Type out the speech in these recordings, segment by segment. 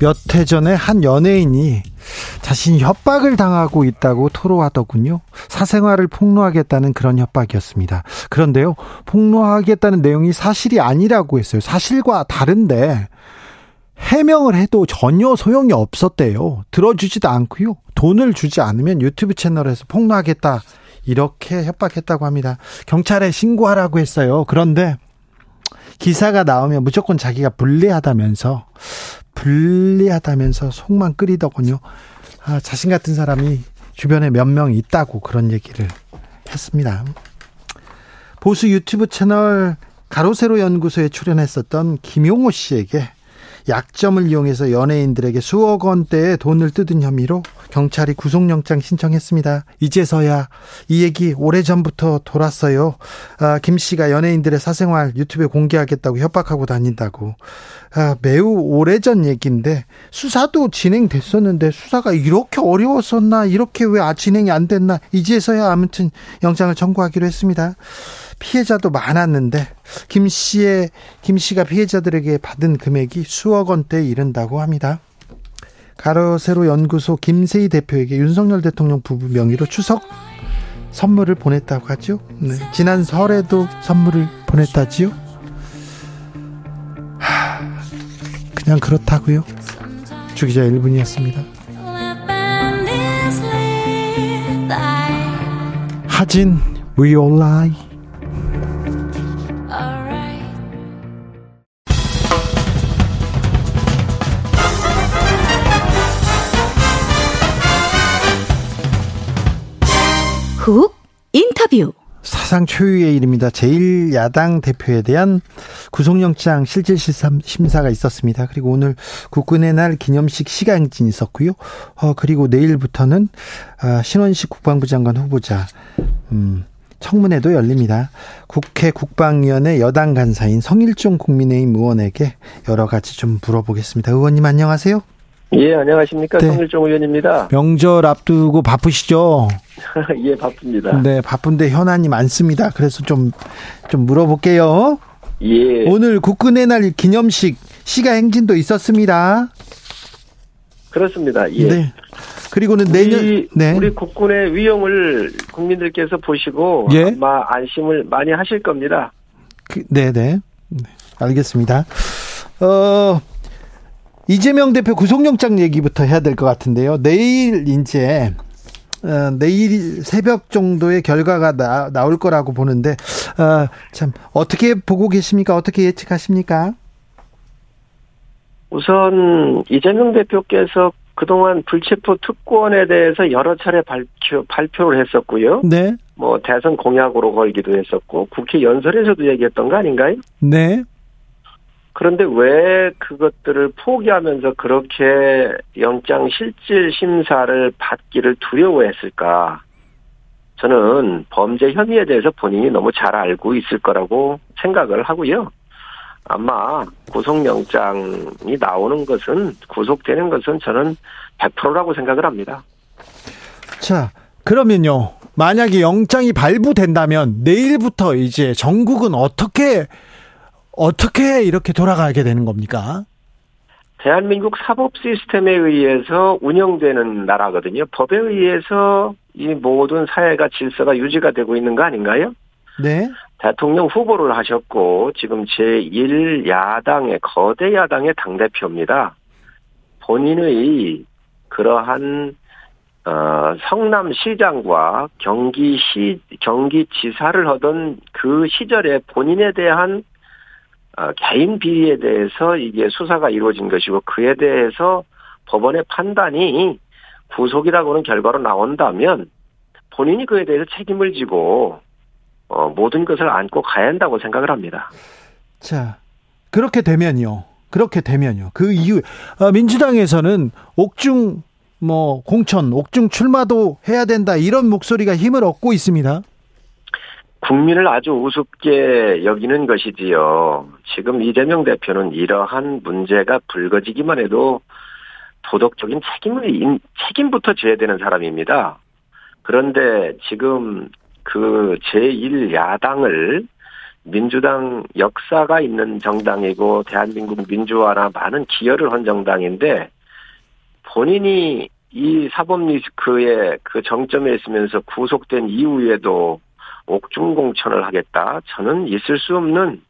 몇 해 전에 한 연예인이 자신이 협박을 당하고 있다고 토로하더군요. 사생활을 폭로하겠다는 그런 협박이었습니다. 그런데요, 폭로하겠다는 내용이 사실이 아니라고 했어요. 사실과 다른데 해명을 해도 전혀 소용이 없었대요. 들어주지도 않고요. 돈을 주지 않으면 유튜브 채널에서 폭로하겠다. 이렇게 협박했다고 합니다. 경찰에 신고하라고 했어요. 그런데 기사가 나오면 무조건 자기가 불리하다면서 불리하다면서 속만 끓이더군요. 아, 자신 같은 사람이 주변에 몇 명 있다고 그런 얘기를 했습니다. 보수 유튜브 채널 가로세로 연구소에 출연했었던 김용호 씨에게 약점을 이용해서 연예인들에게 수억 원대의 돈을 뜯은 혐의로 경찰이 구속영장 신청했습니다. 이제서야 이 얘기 오래전부터 돌았어요. 아, 김 씨가 연예인들의 사생활 유튜브에 공개하겠다고 협박하고 다닌다고. 아, 매우 오래전 얘기인데 수사도 진행됐었는데 수사가 이렇게 어려웠었나 이렇게 왜 아, 진행이 안 됐나 이제서야 아무튼 영장을 청구하기로 했습니다. 피해자도 많았는데 김 씨의 김 씨가 피해자들에게 받은 금액이 수억 원대에 이른다고 합니다. 가로세로 연구소 김세희 대표에게 윤석열 대통령 부부 명의로 추석 선물을 보냈다고 하죠. 네. 지난 설에도 선물을 보냈다지요. 하, 그냥 그렇다고요. 주기자 1분이었습니다. 하진 We All Lie 훅 인터뷰 사상 초유의 일입니다. 제1야당 대표에 대한 구속영장 실질 심사가 있었습니다. 그리고 오늘 국군의 날 기념식 시간행진이 있었고요. 어, 그리고 내일부터는 어, 신원식 국방부 장관 후보자 음, 청문회도 열립니다. 국회 국방위원회 여당 간사인 성일종 국민의힘 의원에게 여러 가지 좀 물어보겠습니다. 의원님 안녕하세요. 예, 안녕하십니까. 네. 성일종 의원입니다. 명절 앞두고 바쁘시죠? 예, 바쁩니다. 네, 바쁜데 현안이 많습니다. 그래서 좀, 좀 물어볼게요. 예. 오늘 국군의 날 기념식 시가 행진도 있었습니다. 그렇습니다. 예. 네. 그리고는 내년 우리, 네. 우리 국군의 위용을 국민들께서 보시고 예? 아마 안심을 많이 하실 겁니다. 그, 네네. 네. 네. 알겠습니다. 어, 이재명 대표 구속영장 얘기부터 해야 될 것 같은데요. 내일 이제 어, 내일 새벽 정도의 결과가 나, 나올 거라고 보는데 어, 참 어떻게 보고 계십니까? 어떻게 예측하십니까? 우선 이재명 대표께서 그동안 불체포 특권에 대해서 여러 차례 발표, 발표를 했었고요. 네. 뭐 대선 공약으로 걸기도 했었고 국회 연설에서도 얘기했던 거 아닌가요? 네. 그런데 왜 그것들을 포기하면서 그렇게 영장 실질 심사를 받기를 두려워했을까? 저는 범죄 혐의에 대해서 본인이 너무 잘 알고 있을 거라고 생각을 하고요. 아마 구속영장이 나오는 것은 구속되는 것은 저는 100%라고 생각을 합니다. 자, 그러면요. 만약에 영장이 발부된다면 내일부터 이제 전국은 어떻게 어떻게 이렇게 돌아가게 되는 겁니까? 대한민국 사법 시스템에 의해서 운영되는 나라거든요. 법에 의해서 이 모든 사회가 질서가 유지가 되고 있는 거 아닌가요? 네. 대통령 후보를 하셨고 지금 제1야당의 거대 야당의 당대표입니다. 본인의 그러한 어, 성남시장과 경기시 경기지사를 하던 그 시절에 본인에 대한 어, 개인 비리에 대해서 이게 수사가 이루어진 것이고 그에 대해서 법원의 판단이 구속이라고는 결과로 나온다면 본인이 그에 대해서 책임을 지고 어, 모든 것을 안고 가야 한다고 생각을 합니다. 자, 그렇게 되면요. 그렇게 되면요. 그 이후 어, 민주당에서는 옥중 뭐 공천, 옥중 출마도 해야 된다 이런 목소리가 힘을 얻고 있습니다. 국민을 아주 우습게 여기는 것이지요. 지금 이재명 대표는 이러한 문제가 불거지기만 해도 도덕적인 책임을 책임부터 져야 되는 사람입니다. 그런데 지금 그 제1야당을 민주당 역사가 있는 정당이고 대한민국 민주화나 많은 기여를 한 정당인데 본인이 이 사법 리스크의 그 정점에 있으면서 구속된 이후에도 옥중공천을 하겠다. 저는 있을 수 없는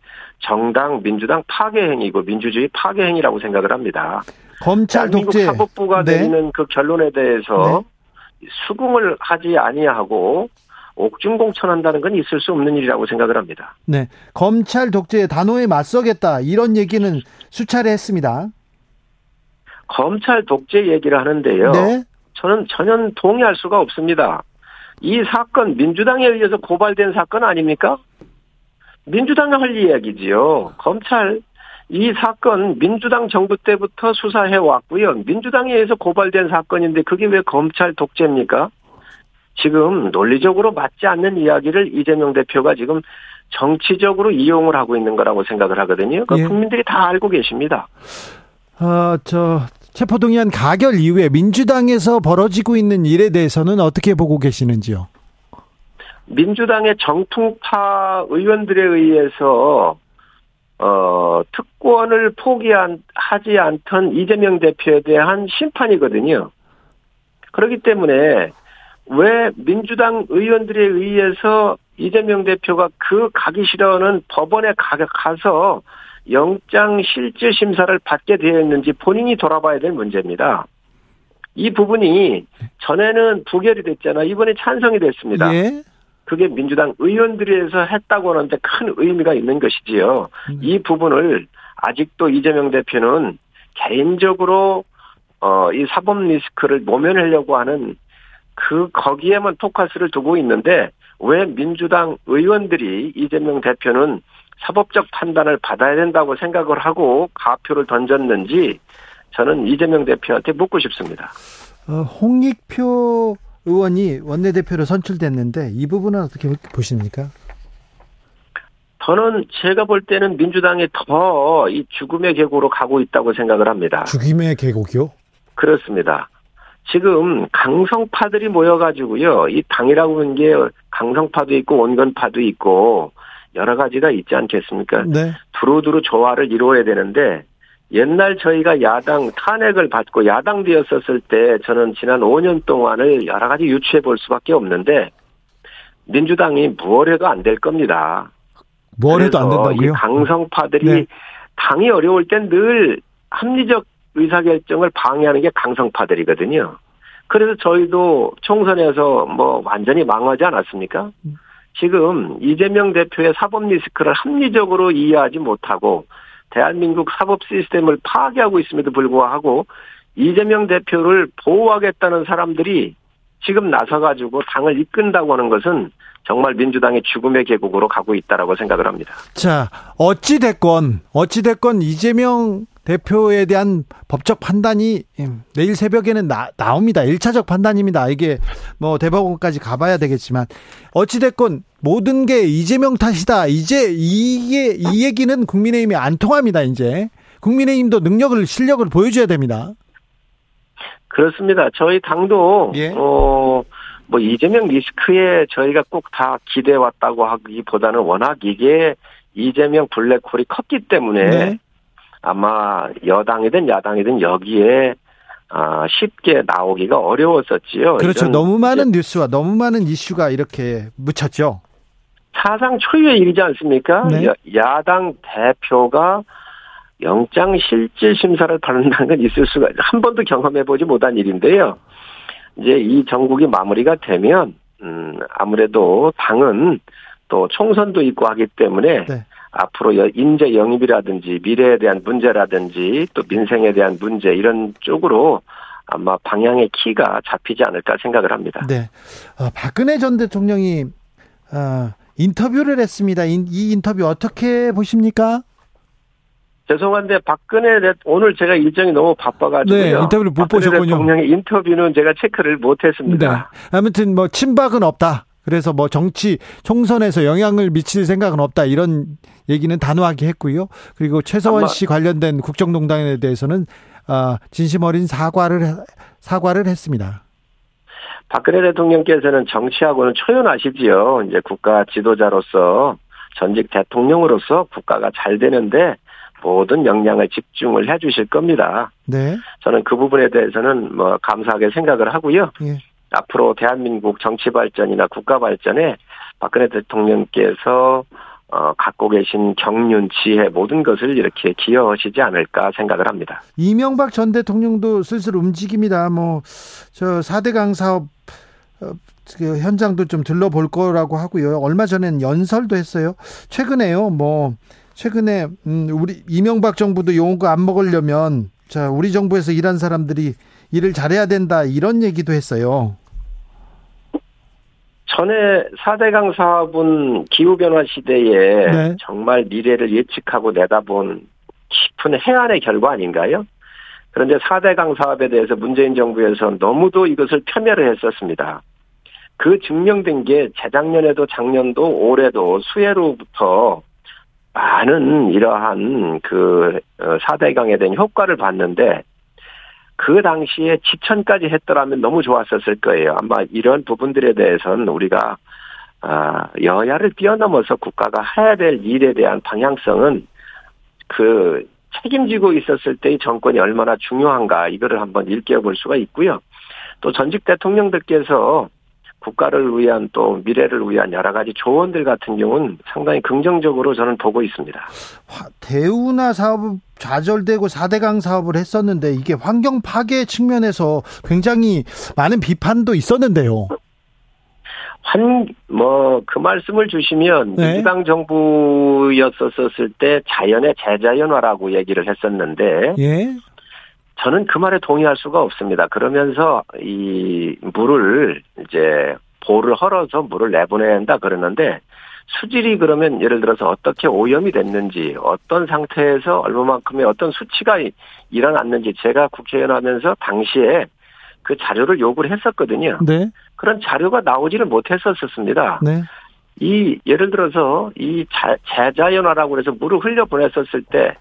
정당 민주당 파괴 행위고 민주주의 파괴 행위라고 생각을 합니다. 검찰 독재 사법부가 네. 내리는 그 결론에 대해서 네. 수긍을 하지 아니하고 옥중공천한다는 건 있을 수 없는 일이라고 생각을 합니다. 네, 검찰 독재에 단호에 맞서겠다 이런 얘기는 수차례 했습니다. 검찰 독재 얘기를 하는데요. 네. 저는 전혀 동의할 수가 없습니다. 이 사건 민주당에 의해서 고발된 사건 아닙니까? 민주당이 할 이야기지요. 검찰 이 사건 민주당 정부 때부터 수사해 왔고요. 민주당에 의해서 고발된 사건인데 그게 왜 검찰 독재입니까? 지금 논리적으로 맞지 않는 이야기를 이재명 대표가 지금 정치적으로 이용을 하고 있는 거라고 생각을 하거든요. 그 예. 국민들이 다 알고 계십니다. 아, 저 체포동의안 가결 이후에 민주당에서 벌어지고 있는 일에 대해서는 어떻게 보고 계시는지요? 민주당의 정통파 의원들에 의해서 어, 특권을 포기하지 않던 이재명 대표에 대한 심판이거든요. 그렇기 때문에 왜 민주당 의원들에 의해서 이재명 대표가 그 가기 싫어하는 법원에 가서 영장 실질 심사를 받게 되었는지 본인이 돌아봐야 될 문제입니다. 이 부분이 전에는 부결이 됐잖아. 이번에 찬성이 됐습니다. 예? 그게 민주당 의원들에서 했다고 하는데 큰 의미가 있는 것이지요. 음. 이 부분을 아직도 이재명 대표는 개인적으로 어, 이 사법 리스크를 모면하려고 하는 그 거기에만 포커스를 두고 있는데 왜 민주당 의원들이 이재명 대표는 사법적 판단을 받아야 된다고 생각을 하고 가표를 던졌는지 저는 이재명 대표한테 묻고 싶습니다. 어, 홍익표 의원이 원내대표로 선출됐는데 이 부분은 어떻게 보십니까? 저는 제가 볼 때는 민주당이 더 이 죽음의 계곡으로 가고 있다고 생각을 합니다. 죽음의 계곡이요? 그렇습니다. 지금 강성파들이 모여가지고요. 이 당이라고 하는 게 강성파도 있고 온건파도 있고 여러 가지가 있지 않겠습니까? 네. 두루두루 조화를 이루어야 되는데 옛날 저희가 야당 탄핵을 받고 야당 되었었을 때 저는 지난 5년 동안을 여러 가지 유추해 볼 수밖에 없는데 민주당이 무얼 해도 안 될 겁니다. 뭘 해도 안 된다고요? 이 강성파들이 네. 당이 어려울 땐 늘 합리적 의사결정을 방해하는 게 강성파들이거든요. 그래서 저희도 총선에서 뭐 완전히 망하지 않았습니까? 음. 지금 이재명 대표의 사법 리스크를 합리적으로 이해하지 못하고 대한민국 사법 시스템을 파괴하고 있음에도 불구하고 이재명 대표를 보호하겠다는 사람들이 지금 나서가지고 당을 이끈다고 하는 것은 정말 민주당의 죽음의 계곡으로 가고 있다라고 생각을 합니다. 자, 어찌 됐건 어찌 됐건 이재명 대표에 대한 법적 판단이 내일 새벽에는 나, 나옵니다. 1차적 판단입니다. 이게 뭐 대법원까지 가봐야 되겠지만 어찌됐건 모든 게 이재명 탓이다. 이제 이게 이 얘기는 국민의힘이 안 통합니다. 이제 국민의힘도 능력을 실력을 보여줘야 됩니다. 그렇습니다. 저희 당도 예. 어 뭐 이재명 리스크에 저희가 꼭 다 기대 왔다고 하기보다는 워낙 이게 이재명 블랙홀이 컸기 때문에 네. 아마 여당이든 야당이든 여기에 아, 쉽게 나오기가 어려웠었지요. 그렇죠. 너무 많은 뉴스와 너무 많은 이슈가 이렇게 묻혔죠. 사상 초유의 일이지 않습니까? 네. 야당 대표가 영장 실질 심사를 받는다는 건 있을 수가 한 번도 경험해 보지 못한 일인데요. 이제 이 정국이 마무리가 되면 음 아무래도 당은 또 총선도 있고 하기 때문에 네. 앞으로 인재 영입이라든지 미래에 대한 문제라든지 또 민생에 대한 문제 이런 쪽으로 아마 방향의 키가 잡히지 않을까 생각을 합니다. 네. 어, 박근혜 전 대통령이 어, 인터뷰를 했습니다. 이, 이 인터뷰 어떻게 보십니까? 죄송한데 박근혜 대, 오늘 제가 일정이 너무 바빠가지고요. 네, 인터뷰를 못 보셨군요. 대통령의 인터뷰는 제가 체크를 못했습니다. 네. 아무튼 뭐 친박은 없다. 그래서 뭐 정치 총선에서 영향을 미칠 생각은 없다 이런 얘기는 단호하게 했고요. 그리고 최서원 씨 관련된 국정농단에 대해서는 아, 진심 어린 사과를 사과를 했습니다. 박근혜 대통령께서는 정치하고는 초연하시지요. 이제 국가 지도자로서 전직 대통령으로서 국가가 잘 되는데 모든 역량을 집중을 해 주실 겁니다. 네. 저는 그 부분에 대해서는 뭐 감사하게 생각을 하고요. 예. 앞으로 대한민국 정치 발전이나 국가 발전에 박근혜 대통령께서 어, 갖고 계신 경륜, 지혜 모든 것을 이렇게 기여하시지 않을까 생각을 합니다. 이명박 전 대통령도 슬슬 움직입니다. 뭐, 저 4대강 사업, 어, 그 현장도 좀 들러볼 거라고 하고요. 얼마 전엔 연설도 했어요. 최근에요, 뭐, 최근에, 음, 우리, 이명박 정부도 요거 안 먹으려면, 자, 우리 정부에서 일한 사람들이 일을 잘해야 된다, 이런 얘기도 했어요. 전에 4대강 사업은 기후변화 시대에 네. 정말 미래를 예측하고 내다본 깊은 해안의 결과 아닌가요? 그런데 4대강 사업에 대해서 문재인 정부에서 너무도 이것을 폄훼를 했었습니다. 그 증명된 게 재작년에도 작년도 올해도 수해로부터 많은 이러한 그 4대강에 어, 대한 효과를 봤는데 그 당시에 지천까지 했더라면 너무 좋았었을 거예요. 아마 이런 부분들에 대해서는 우리가 아, 여야를 뛰어넘어서 국가가 해야 될 일에 대한 방향성은 그 책임지고 있었을 때의 정권이 얼마나 중요한가 이거를 한번 일깨워 볼 수가 있고요. 또 전직 대통령들께서 국가를 위한 또 미래를 위한 여러 가지 조언들 같은 경우는 상당히 긍정적으로 저는 보고 있습니다. 대우나 사업 좌절되고 4대강 사업을 했었는데 이게 환경 파괴 측면에서 굉장히 많은 비판도 있었는데요. 한, 뭐, 그 말씀을 주시면, 네. 민주당 정부였었을 때 자연의 재자연화라고 얘기를 했었는데, 예. 저는 그 말에 동의할 수가 없습니다. 그러면서 이 물을 이제 볼을 헐어서 물을 내보내야 한다 그러는데 수질이 그러면 예를 들어서 어떻게 오염이 됐는지 어떤 상태에서 얼마만큼의 어떤 수치가 일어났는지 제가 국회의원 하면서 당시에 그 자료를 요구를 했었거든요. 네. 그런 자료가 나오지를 못했었습니다. 네. 이 예를 들어서 이 재자연화라고 해서 물을 흘려 보냈었을 때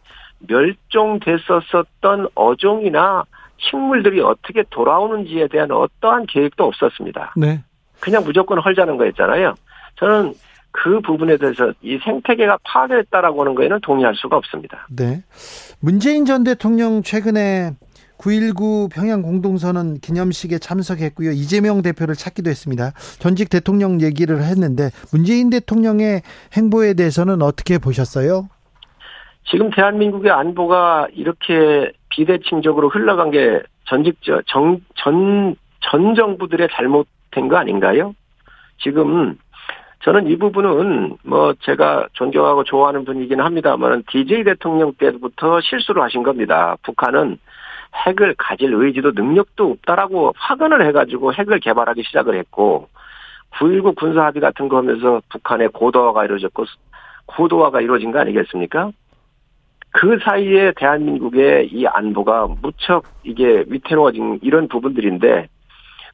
멸종됐었던 어종이나 식물들이 어떻게 돌아오는지에 대한 어떠한 계획도 없었습니다. 네. 그냥 무조건 헐자는 거였잖아요. 저는 그 부분에 대해서 이 생태계가 파괴했다라고 하는 거에는 동의할 수가 없습니다. 네. 문재인 전 대통령 최근에 9.19 평양 공동선언 기념식에 참석했고요. 이재명 대표를 찾기도 했습니다. 전직 대통령 얘기를 했는데 문재인 대통령의 행보에 대해서는 어떻게 보셨어요? 지금 대한민국의 안보가 이렇게 비대칭적으로 흘러간 게 전직 정, 전, 전 정부들의 잘못된 거 아닌가요? 지금 저는 이 부분은 뭐 제가 존경하고 좋아하는 분이긴 합니다만 DJ 대통령 때부터 실수를 하신 겁니다. 북한은 핵을 가질 의지도 능력도 없다라고 확언을 해가지고 핵을 개발하기 시작을 했고 9.19 군사 합의 같은 거 하면서 북한의 고도화가 이루어졌고 고도화가 이루어진 거 아니겠습니까? 그 사이에 대한민국의 이 안보가 무척 이게 위태로워진 이런 부분들인데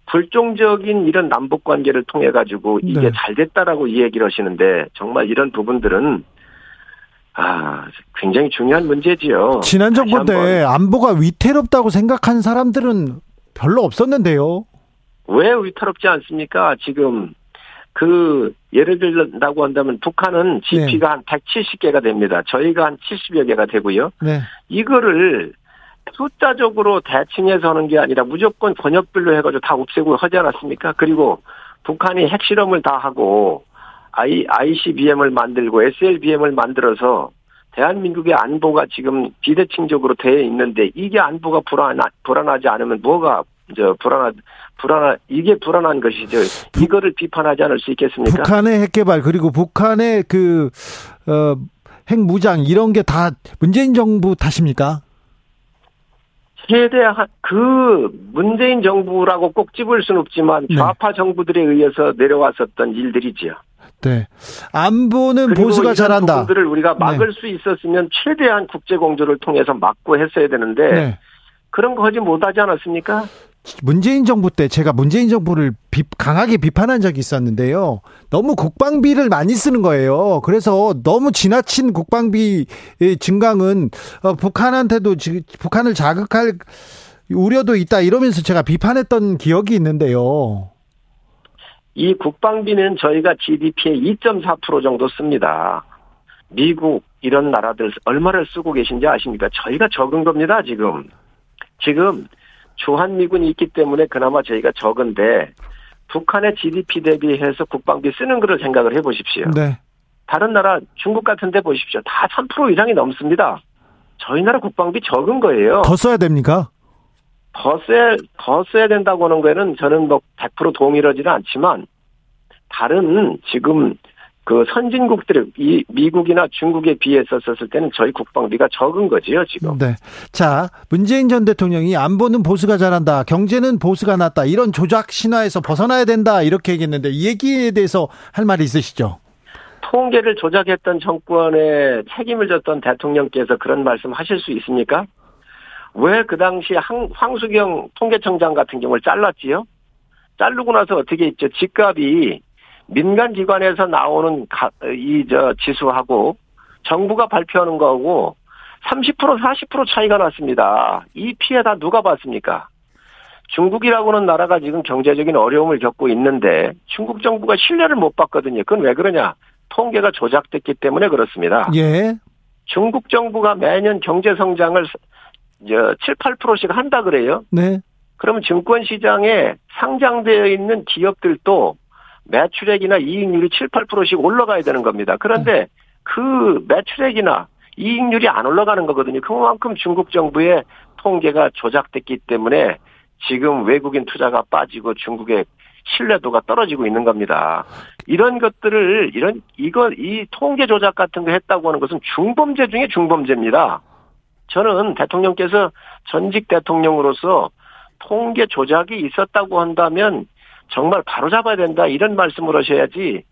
불종적인 이런 남북 관계를 통해 가지고 이게 네. 잘 됐다라고 이 얘기를 하시는데 정말 이런 부분들은 아, 굉장히 중요한 문제지요. 지난 정부 때 안보가 위태롭다고 생각한 사람들은 별로 없었는데요. 왜 위태롭지 않습니까? 지금 그 예를 들다고 한다면 북한은 GP가 네. 한 170개가 됩니다. 저희가 한 70여 개가 되고요. 네. 이거를 숫자적으로 대칭해서 하는 게 아니라 무조건 권역별로 해가지고 다 없애고 하지 않았습니까? 그리고 북한이 핵실험을 다 하고 I, ICBM을 만들고 SLBM을 만들어서 대한민국의 안보가 지금 비대칭적으로 돼 있는데 이게 안보가 불안 불안하지 않으면 뭐가 저 불안하 불안한 이게 불안한 것이죠. 이거를 비판하지 않을 수 있겠습니까? 북한의 핵 개발 그리고 북한의 그 어, 핵무장 이런 게 다 문재인 정부 탓입니까? 최대한 그 문재인 정부라고 꼭 집을 수는 없지만 네. 좌파 네. 정부들에 의해서 내려왔었던 일들이지요. 네. 안보는 보수가 잘한다. 부분들을 우리가 막을 네. 수 있었으면 최대한 국제 공조를 통해서 막고 했어야 되는데 네. 그런 거 하지 못하지 않았습니까? 문재인 정부 때 제가 문재인 정부를 비, 강하게 비판한 적이 있었는데요. 너무 국방비를 많이 쓰는 거예요. 그래서 너무 지나친 국방비 증강은 어, 북한한테도 북한을 자극할 우려도 있다 이러면서 제가 비판했던 기억이 있는데요. 이 국방비는 저희가 GDP의 2.4% 정도 씁니다. 미국 이런 나라들 얼마를 쓰고 계신지 아십니까? 저희가 적은 겁니다, 지금. 지금 주한미군이 있기 때문에 그나마 저희가 적은데 북한의 GDP 대비해서 국방비 쓰는 거를 생각을 해 보십시오. 네. 다른 나라 중국 같은 데 보십시오. 다 3% 이상이 넘습니다. 저희 나라 국방비 적은 거예요. 더 써야 됩니까? 더 써야, 더 써야 된다고 하는 거에는 저는 뭐 100% 동의하지는 않지만 다른 지금 그 선진국들의 이 미국이나 중국에 비해서 썼을 때는 저희 국방비가 적은 거지요 지금. 네. 자 문재인 전 대통령이 안보는 보수가 잘한다, 경제는 보수가 낫다 이런 조작 신화에서 벗어나야 된다 이렇게 얘기했는데 이 얘기에 대해서 할 말이 있으시죠? 통계를 조작했던 정권에 책임을 졌던 대통령께서 그런 말씀하실 수 있습니까? 왜 그 당시 황수경 통계청장 같은 경우를 잘랐지요? 자르고 나서 어떻게 했죠? 집값이 민간 기관에서 나오는 이 저 지수하고 정부가 발표하는 거하고 30% 40% 차이가 났습니다. 이 피해 다 누가 봤습니까? 중국이라고는 나라가 지금 경제적인 어려움을 겪고 있는데 중국 정부가 신뢰를 못 받거든요. 그건 왜 그러냐? 통계가 조작됐기 때문에 그렇습니다. 예. 중국 정부가 매년 경제 성장을 7, 8%씩 한다 그래요. 네. 그러면 증권 시장에 상장되어 있는 기업들도 매출액이나 이익률이 7, 8%씩 올라가야 되는 겁니다. 그런데 그 매출액이나 이익률이 안 올라가는 거거든요. 그만큼 중국 정부의 통계가 조작됐기 때문에 지금 외국인 투자가 빠지고 중국의 신뢰도가 떨어지고 있는 겁니다. 이런 것들을 이런 이거 이 통계 조작 같은 거 했다고 하는 것은 중범죄 중에 중범죄입니다. 저는 대통령께서 전직 대통령으로서 통계 조작이 있었다고 한다면 정말 바로잡아야 된다 이런 말씀을 하셔야지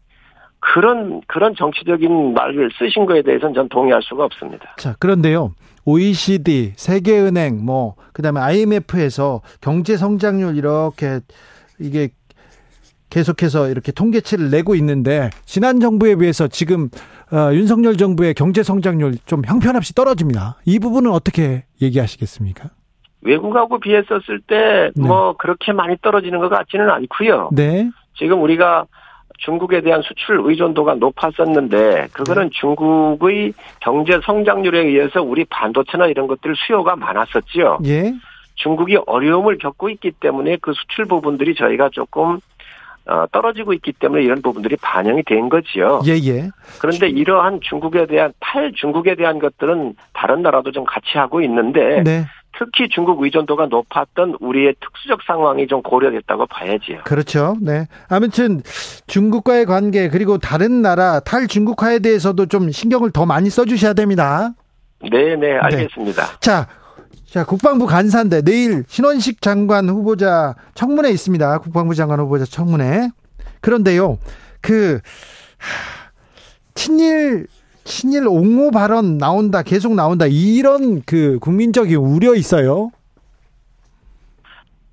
그런 그런 정치적인 말을 쓰신 거에 대해서는 전 동의할 수가 없습니다. 자, 그런데요. OECD, 세계은행 뭐 그다음에 IMF에서 경제 성장률 이렇게 이게 계속해서 이렇게 통계치를 내고 있는데 지난 정부에 비해서 지금 어, 윤석열 정부의 경제 성장률 좀 형편없이 떨어집니다. 이 부분은 어떻게 얘기하시겠습니까? 외국하고 비했었을 때뭐 네. 뭐 그렇게 많이 떨어지는 것 같지는 않고요. 네. 지금 우리가 중국에 대한 수출 의존도가 높았었는데 그거는 네. 중국의 경제 성장률에 의해서 우리 반도체나 이런 것들 수요가 많았었지요. 예. 중국이 어려움을 겪고 있기 때문에 그 수출 부분들이 저희가 조금 어, 떨어지고 있기 때문에 이런 부분들이 반영이 된 거지요. 예, 예. 그런데 이러한 중국에 대한 탈 중국에 대한 것들은 다른 나라도 좀 같이 하고 있는데 네. 특히 중국 의존도가 높았던 우리의 특수적 상황이 좀 고려됐다고 봐야지요. 그렇죠. 네. 아무튼 중국과의 관계 그리고 다른 나라 탈중국화에 대해서도 좀 신경을 더 많이 써주셔야 됩니다. 네, 네, 알겠습니다. 네. 자, 자, 국방부 간사인데 내일 신원식 장관 후보자 청문회 있습니다. 국방부 장관 후보자 청문회. 그런데요, 그 친일 친일 옹호 발언 나온다, 계속 나온다, 이런 그 국민적인 우려 있어요?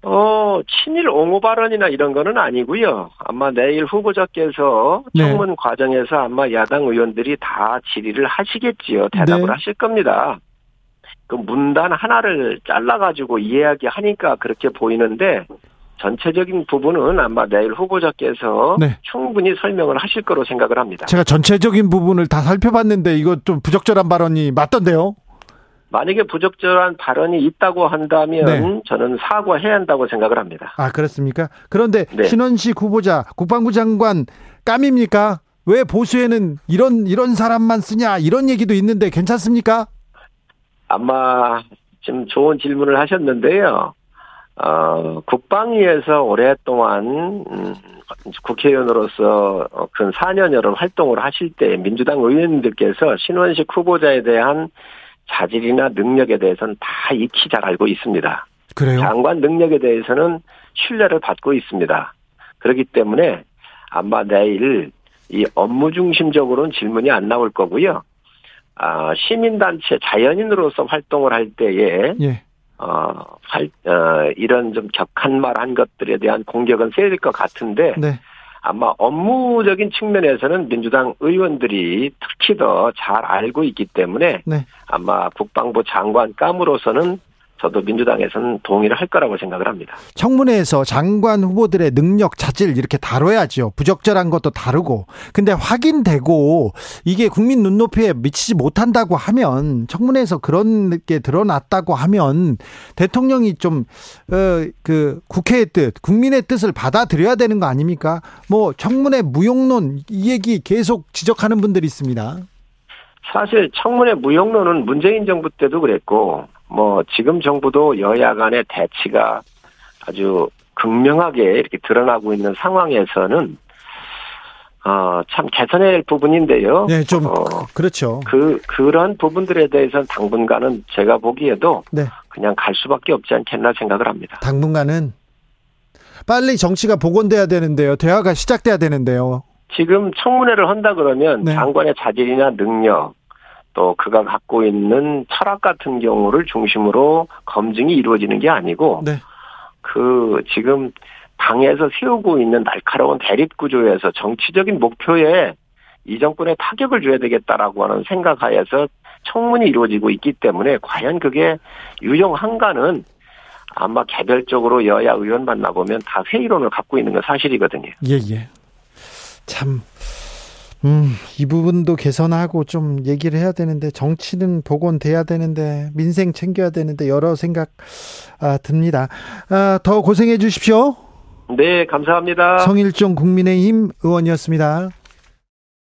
어, 친일 옹호 발언이나 이런 거는 아니고요. 아마 내일 후보자께서 네. 청문 네. 과정에서 아마 야당 의원들이 다 질의를 하시겠지요. 대답을 네. 하실 겁니다. 그 문단 하나를 잘라가지고 이야기 하니까 그렇게 보이는데 전체적인 부분은 아마 내일 후보자께서 네. 충분히 설명을 하실 거로 생각을 합니다. 제가 전체적인 부분을 다 살펴봤는데 이거 좀 부적절한 발언이 맞던데요? 만약에 부적절한 발언이 있다고 한다면 네. 저는 사과해야 한다고 생각을 합니다. 아 그렇습니까? 그런데 네. 신원식 후보자 국방부 장관 깜입니까? 왜 보수에는 이런 이런 사람만 쓰냐 이런 얘기도 있는데 괜찮습니까? 아마 좀 좋은 질문을 하셨는데요. 어, 국방위에서 오랫동안 음, 국회의원으로서 근 4년여를 활동을 하실 때 민주당 의원님들께서 신원식 후보자에 대한 자질이나 능력에 대해서는 다 익히 잘 알고 있습니다. 그래요? 장관 능력에 대해서는 신뢰를 받고 있습니다. 그렇기 때문에 아마 내일 이 업무 중심적으로는 질문이 안 나올 거고요. 아, 시민단체 자연인으로서 활동을 할 때에 예. 어, 할, 어, 이런 좀 격한 말 한 것들에 대한 공격은 세질 것 같은데 네. 아마 업무적인 측면에서는 민주당 의원들이 특히 더 잘 알고 있기 때문에 네. 아마 국방부 장관감으로서는 저도 민주당에서는 동의를 할 거라고 생각을 합니다. 청문회에서 장관 후보들의 능력 자질 이렇게 다뤄야죠. 부적절한 것도 다루고. 근데 확인되고 이게 국민 눈높이에 미치지 못한다고 하면 청문회에서 그런 게 드러났다고 하면 대통령이 좀어그 국회의 뜻, 국민의 뜻을 받아들여야 되는 거 아닙니까? 뭐 청문회 무용론 이 얘기 계속 지적하는 분들이 있습니다. 사실 청문회 무용론은 문재인 정부 때도 그랬고 뭐 지금 정부도 여야 간의 대치가 아주 극명하게 이렇게 드러나고 있는 상황에서는 어참 개선해야 할 부분인데요. 네, 좀 어, 그렇죠. 그 그런 부분들에 대해서는 당분간은 제가 보기에도 네. 그냥 갈 수밖에 없지 않겠나 생각을 합니다. 당분간은 빨리 정치가 복원돼야 되는데요. 대화가 시작돼야 되는데요. 지금 청문회를 한다 그러면 네. 장관의 자질이나 능력 또 그가 갖고 있는 철학 같은 경우를 중심으로 검증이 이루어지는 게 아니고 네. 그 지금 당에서 세우고 있는 날카로운 대립 구조에서 정치적인 목표에 이 정권에 타격을 줘야 되겠다라고 하는 생각하에서 청문이 이루어지고 있기 때문에 과연 그게 유용한가는 아마 개별적으로 여야 의원 만나보면 다 회의론을 갖고 있는 건 사실이거든요. 예, 예. 참, 음, 이 부분도 개선하고 좀 얘기를 해야 되는데, 정치는 복원돼야 되는데, 민생 챙겨야 되는데, 여러 생각, 아, 듭니다. 아, 더 고생해 주십시오. 네, 감사합니다. 성일종 국민의힘 의원이었습니다.